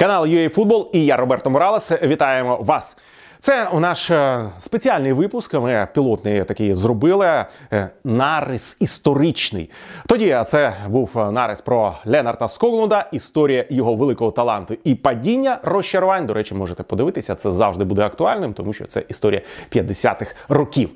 Канал UA Футбол і я Роберто Моралес. Вітаємо вас. Це наш е, спеціальний випуск. Ми пілотний такий зробили е, нарис історичний. Тоді це був нарис про Ленарта Скоглунда, історія його великого таланту і падіння розчарувань. До речі, можете подивитися, це завжди буде актуальним, тому що це історія 50-х років.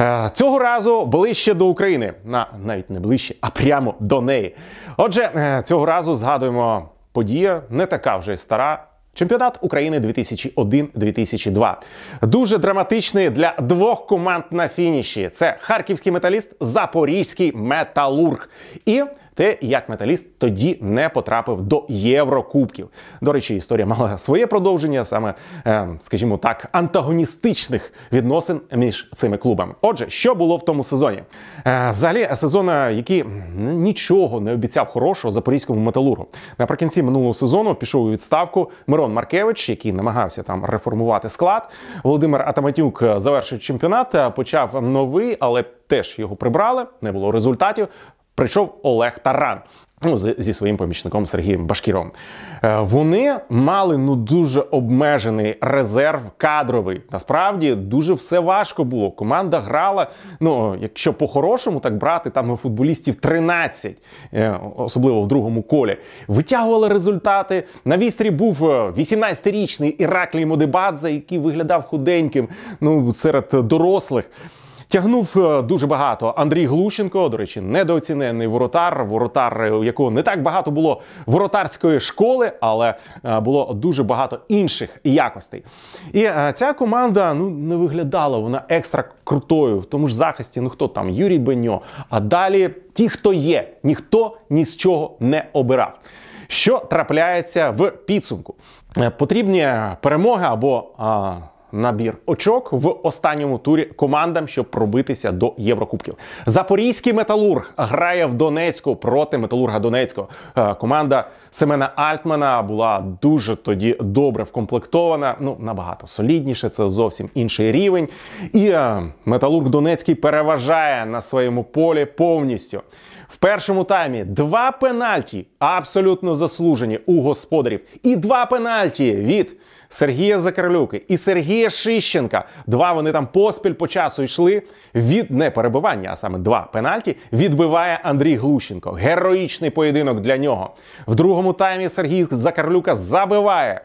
Е, Цього разу ближче до України, на навіть не ближче, а прямо до неї. Отже, е, цього разу згадуємо подія не така вже стара. Чемпіонат України 2001-2002. Дуже драматичний для двох команд на фініші. Це харківський металіст, запорізький металург. І те, як металіст тоді не потрапив до Єврокубків. До речі, історія мала своє продовження, саме, е, скажімо так, антагоністичних відносин між цими клубами. Отже, що було в тому сезоні? Е, Взагалі, сезон, який нічого не обіцяв хорошого запорізькому металургу. Наприкінці минулого сезону пішов у відставку Мирон Маркевич, який намагався там реформувати склад. Володимир Атаматюк завершив чемпіонат, почав новий, але теж його прибрали. Не було результатів прийшов Олег Таран. Ну, зі своїм помічником Сергієм Башкіровим. Е, вони мали ну дуже обмежений резерв кадровий. Насправді дуже все важко було. Команда грала. Ну, якщо по-хорошому так брати, там футболістів 13, е, особливо в другому колі. Витягували результати. На вістрі був 18-річний е, Іраклій Модебадзе, який виглядав худеньким ну, серед дорослих. Тягнув е, дуже багато Андрій Глущенко, до речі, недооцінений воротар, воротар, у якого не так багато було воротарської школи, але е, було дуже багато інших якостей. І е, ця команда ну не виглядала вона екстра крутою. В тому ж захисті, ну хто там, Юрій Беньо. А далі ті, хто є, ніхто ні з чого не обирав. Що трапляється в підсумку? Потрібні перемоги або. А, набір очок в останньому турі командам, щоб пробитися до Єврокубків. Запорізький металург грає в Донецьку проти металурга Донецького. Е, команда Семена Альтмана була дуже тоді добре вкомплектована. Ну набагато солідніше. Це зовсім інший рівень. І е, металург Донецький переважає на своєму полі повністю. В першому таймі два пенальті абсолютно заслужені у господарів, і два пенальті від Сергія Закарлюки і Сергія Шищенка. Два вони там поспіль по часу йшли від неперебивання, а саме два пенальті. Відбиває Андрій Глущенко. Героїчний поєдинок для нього. В другому таймі Сергій Закарлюка забиває.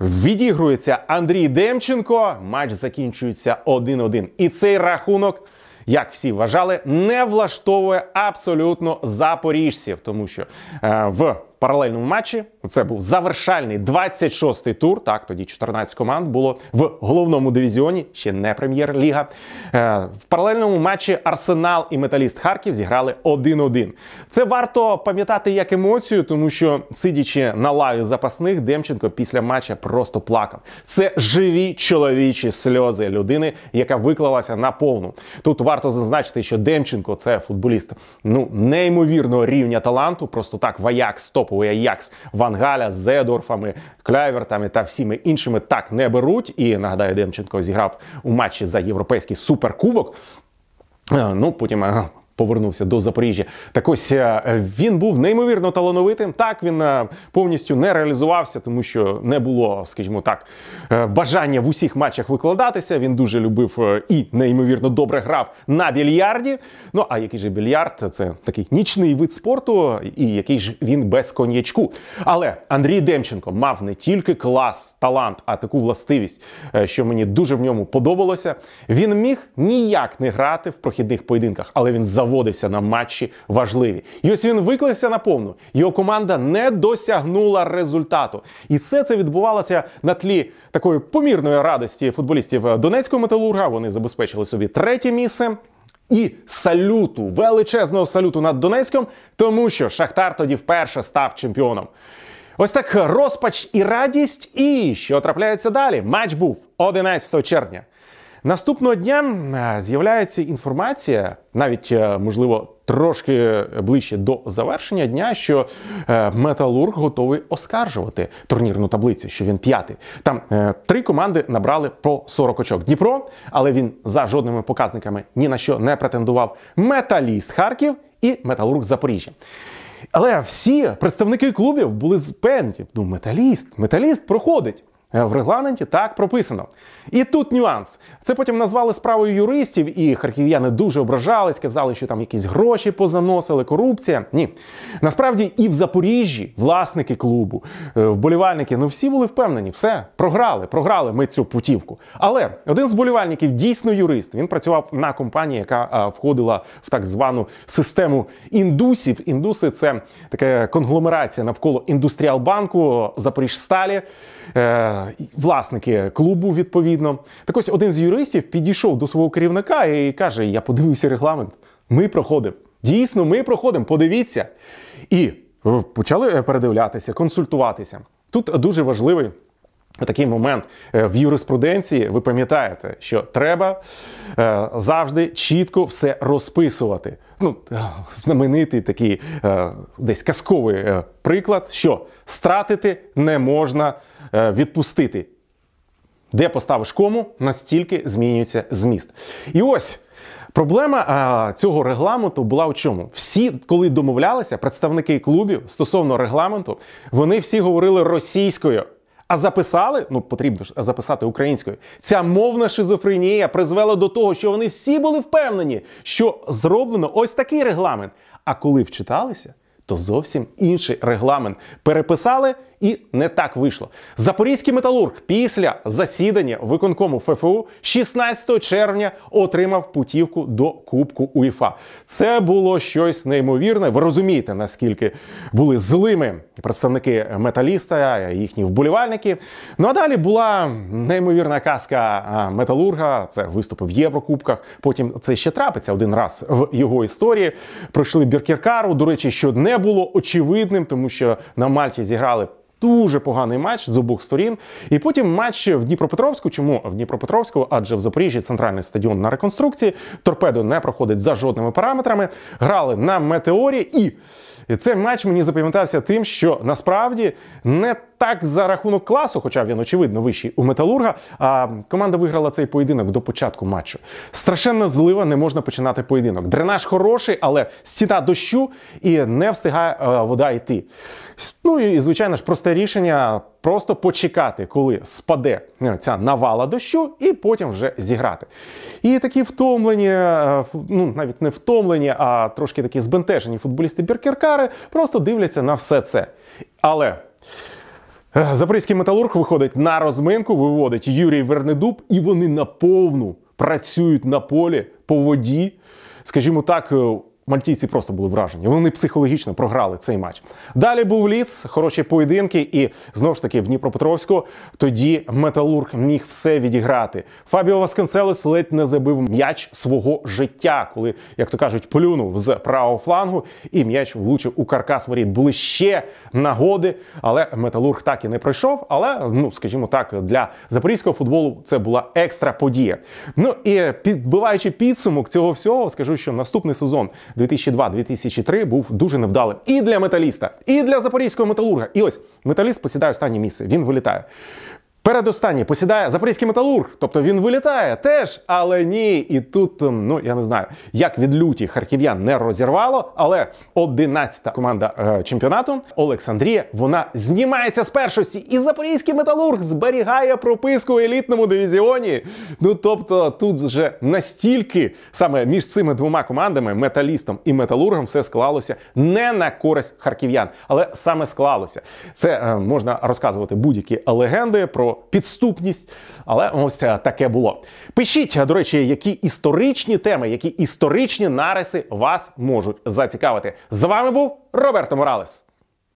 Відігрується Андрій Демченко. Матч закінчується 1-1. І цей рахунок як всі вважали, не влаштовує абсолютно запоріжців, тому що е, в паралельному матчі. Це був завершальний 26-й тур. Так, тоді 14 команд було в головному дивізіоні, ще не прем'єр-ліга. Е, в паралельному матчі Арсенал і Металіст Харків зіграли 1-1. Це варто пам'ятати як емоцію, тому що сидячи на лаві запасних, Демченко після матча просто плакав. Це живі чоловічі сльози людини, яка виклалася на повну. Тут варто зазначити, що Демченко це футболіст ну неймовірного рівня таланту, просто так вояк 100% топовий Аякс Вангаля, з Зедорфами, Кляйвертами та всіми іншими так не беруть. І нагадаю, Демченко зіграв у матчі за європейський суперкубок. Е, ну потім е, повернувся до Запоріжжя. Так ось е, він був неймовірно талановитим. Так він е, повністю не реалізувався, тому що не було, скажімо так, е, бажання в усіх матчах викладатися. Він дуже любив і неймовірно добре грав на більярді. Ну а який же більярд? Це такий нічний вид спорту, і який ж він без коньячку. Але Андрій Демченко мав не тільки клас, талант, а таку властивість, що мені дуже в ньому подобалося. Він міг ніяк не грати в прохідних поєдинках, але він завжди заводився на матчі важливі. І ось він виклився на повну. Його команда не досягнула результату. І все це відбувалося на тлі такої помірної радості футболістів Донецького металурга. Вони забезпечили собі третє місце. І салюту, величезного салюту над Донецьком, тому що Шахтар тоді вперше став чемпіоном. Ось так розпач і радість. І що трапляється далі? Матч був 11 червня. Наступного дня е, з'являється інформація, навіть е, можливо трошки ближче до завершення дня, що е, Металург готовий оскаржувати турнірну таблицю, що він п'ятий. Там три команди набрали по 40 очок. Дніпро, але він за жодними показниками ні на що не претендував. Металіст Харків і Металург Запоріжжя. Але всі представники клубів були певні. Ну, металіст, металіст проходить. Е, В регламенті так прописано. І тут нюанс. Це потім назвали справою юристів, і харків'яни дуже ображались, казали, що там якісь гроші позаносили, корупція. Ні. Насправді і в Запоріжжі власники клубу, е, вболівальники, ну всі були впевнені, все, програли, програли ми цю путівку. Але один з вболівальників дійсно юрист. Він працював на компанії, яка входила в так звану систему індусів. Індуси це така конгломерація навколо індустріалбанку, Запоріжсталі, е, власники клубу відповідно. Так ось один з юристів підійшов до свого керівника і каже: Я подивився регламент. Ми проходимо. Дійсно, ми проходимо. Подивіться. І е, почали передивлятися, консультуватися. Тут дуже важливий. Такий момент Е, в юриспруденції ви пам'ятаєте, що треба е, завжди чітко все розписувати. Ну, е, знаменитий такий десь казковий приклад, що стратити не можна відпустити. Де поставиш кому, настільки змінюється зміст. І ось проблема а, цього регламенту була в чому? Всі, коли домовлялися, представники клубів стосовно регламенту, вони всі говорили російською. А записали, ну потрібно ж записати українською. Ця мовна шизофренія призвела до того, що вони всі були впевнені, що зроблено ось такий регламент. А коли вчиталися, то зовсім інший регламент переписали і не так вийшло. Запорізький металург після засідання виконкому ФФУ 16 червня отримав путівку до Кубку УЄФА. Це було щось неймовірне. Ви розумієте, наскільки були злими представники металіста, їхні вболівальники. Ну а далі була неймовірна казка металурга. Це виступи в Єврокубках. Потім це ще трапиться один раз в його історії. Пройшли Біркіркару. До речі, що не було очевидним, тому що на Мальті зіграли. Дуже поганий матч з обох сторін. І потім матч в Дніпропетровську. Чому в Дніпропетровську? Адже в Запоріжжі центральний стадіон на реконструкції. Торпедо не проходить за жодними параметрами. Грали на метеорі, і цей матч мені запам'ятався тим, що насправді не так за рахунок класу, хоча він очевидно вищий у металурга. А команда виграла цей поєдинок до початку матчу. Страшенна злива, не можна починати поєдинок. Дренаж хороший, але стіна дощу і не встигає е, вода йти. Ну і звичайно ж, просте рішення просто почекати, коли спаде е, ця навала дощу, і потім вже зіграти. І такі втомлені, е, ну навіть не втомлені, а трошки такі збентежені футболісти Біркеркари просто дивляться на все це. Але. Е, Запорізький металург виходить на розминку, виводить Юрій Вернедуб, і вони наповну працюють на полі по воді. Скажімо так, е, мальтійці просто були вражені. Вони психологічно програли цей матч. Далі був ліц, хороші поєдинки, і знову ж таки в Дніпропетровську тоді металург міг все відіграти. Фабіо Васконселес ледь не забив м'яч свого життя, коли, як то кажуть, плюнув з правого флангу, і м'яч влучив у каркас воріт. Були ще нагоди, але металург так і не пройшов. Але, ну скажімо так, для запорізького футболу це була екстра подія. Ну і підбиваючи підсумок цього всього, скажу, що наступний сезон 2002-2003 був дуже невдалим і для металіста, і для запорізького металурга. І ось металіст посідає останнє місце. Він вилітає. Передостанній посідає запорізький металург, тобто він вилітає теж, але ні. І тут, ну я не знаю, як від люті харків'ян не розірвало, але 11-та команда е, чемпіонату Олександрія вона знімається з першості, і запорізький металург зберігає прописку в елітному дивізіоні. Ну тобто, тут вже настільки саме між цими двома командами, металістом і металургом, все склалося не на користь харків'ян, але саме склалося. Це е, можна розказувати будь-які легенди про підступність, але ось е, таке було. Пишіть, до речі, які історичні теми, які історичні нариси вас можуть зацікавити. З вами був Роберто Моралес.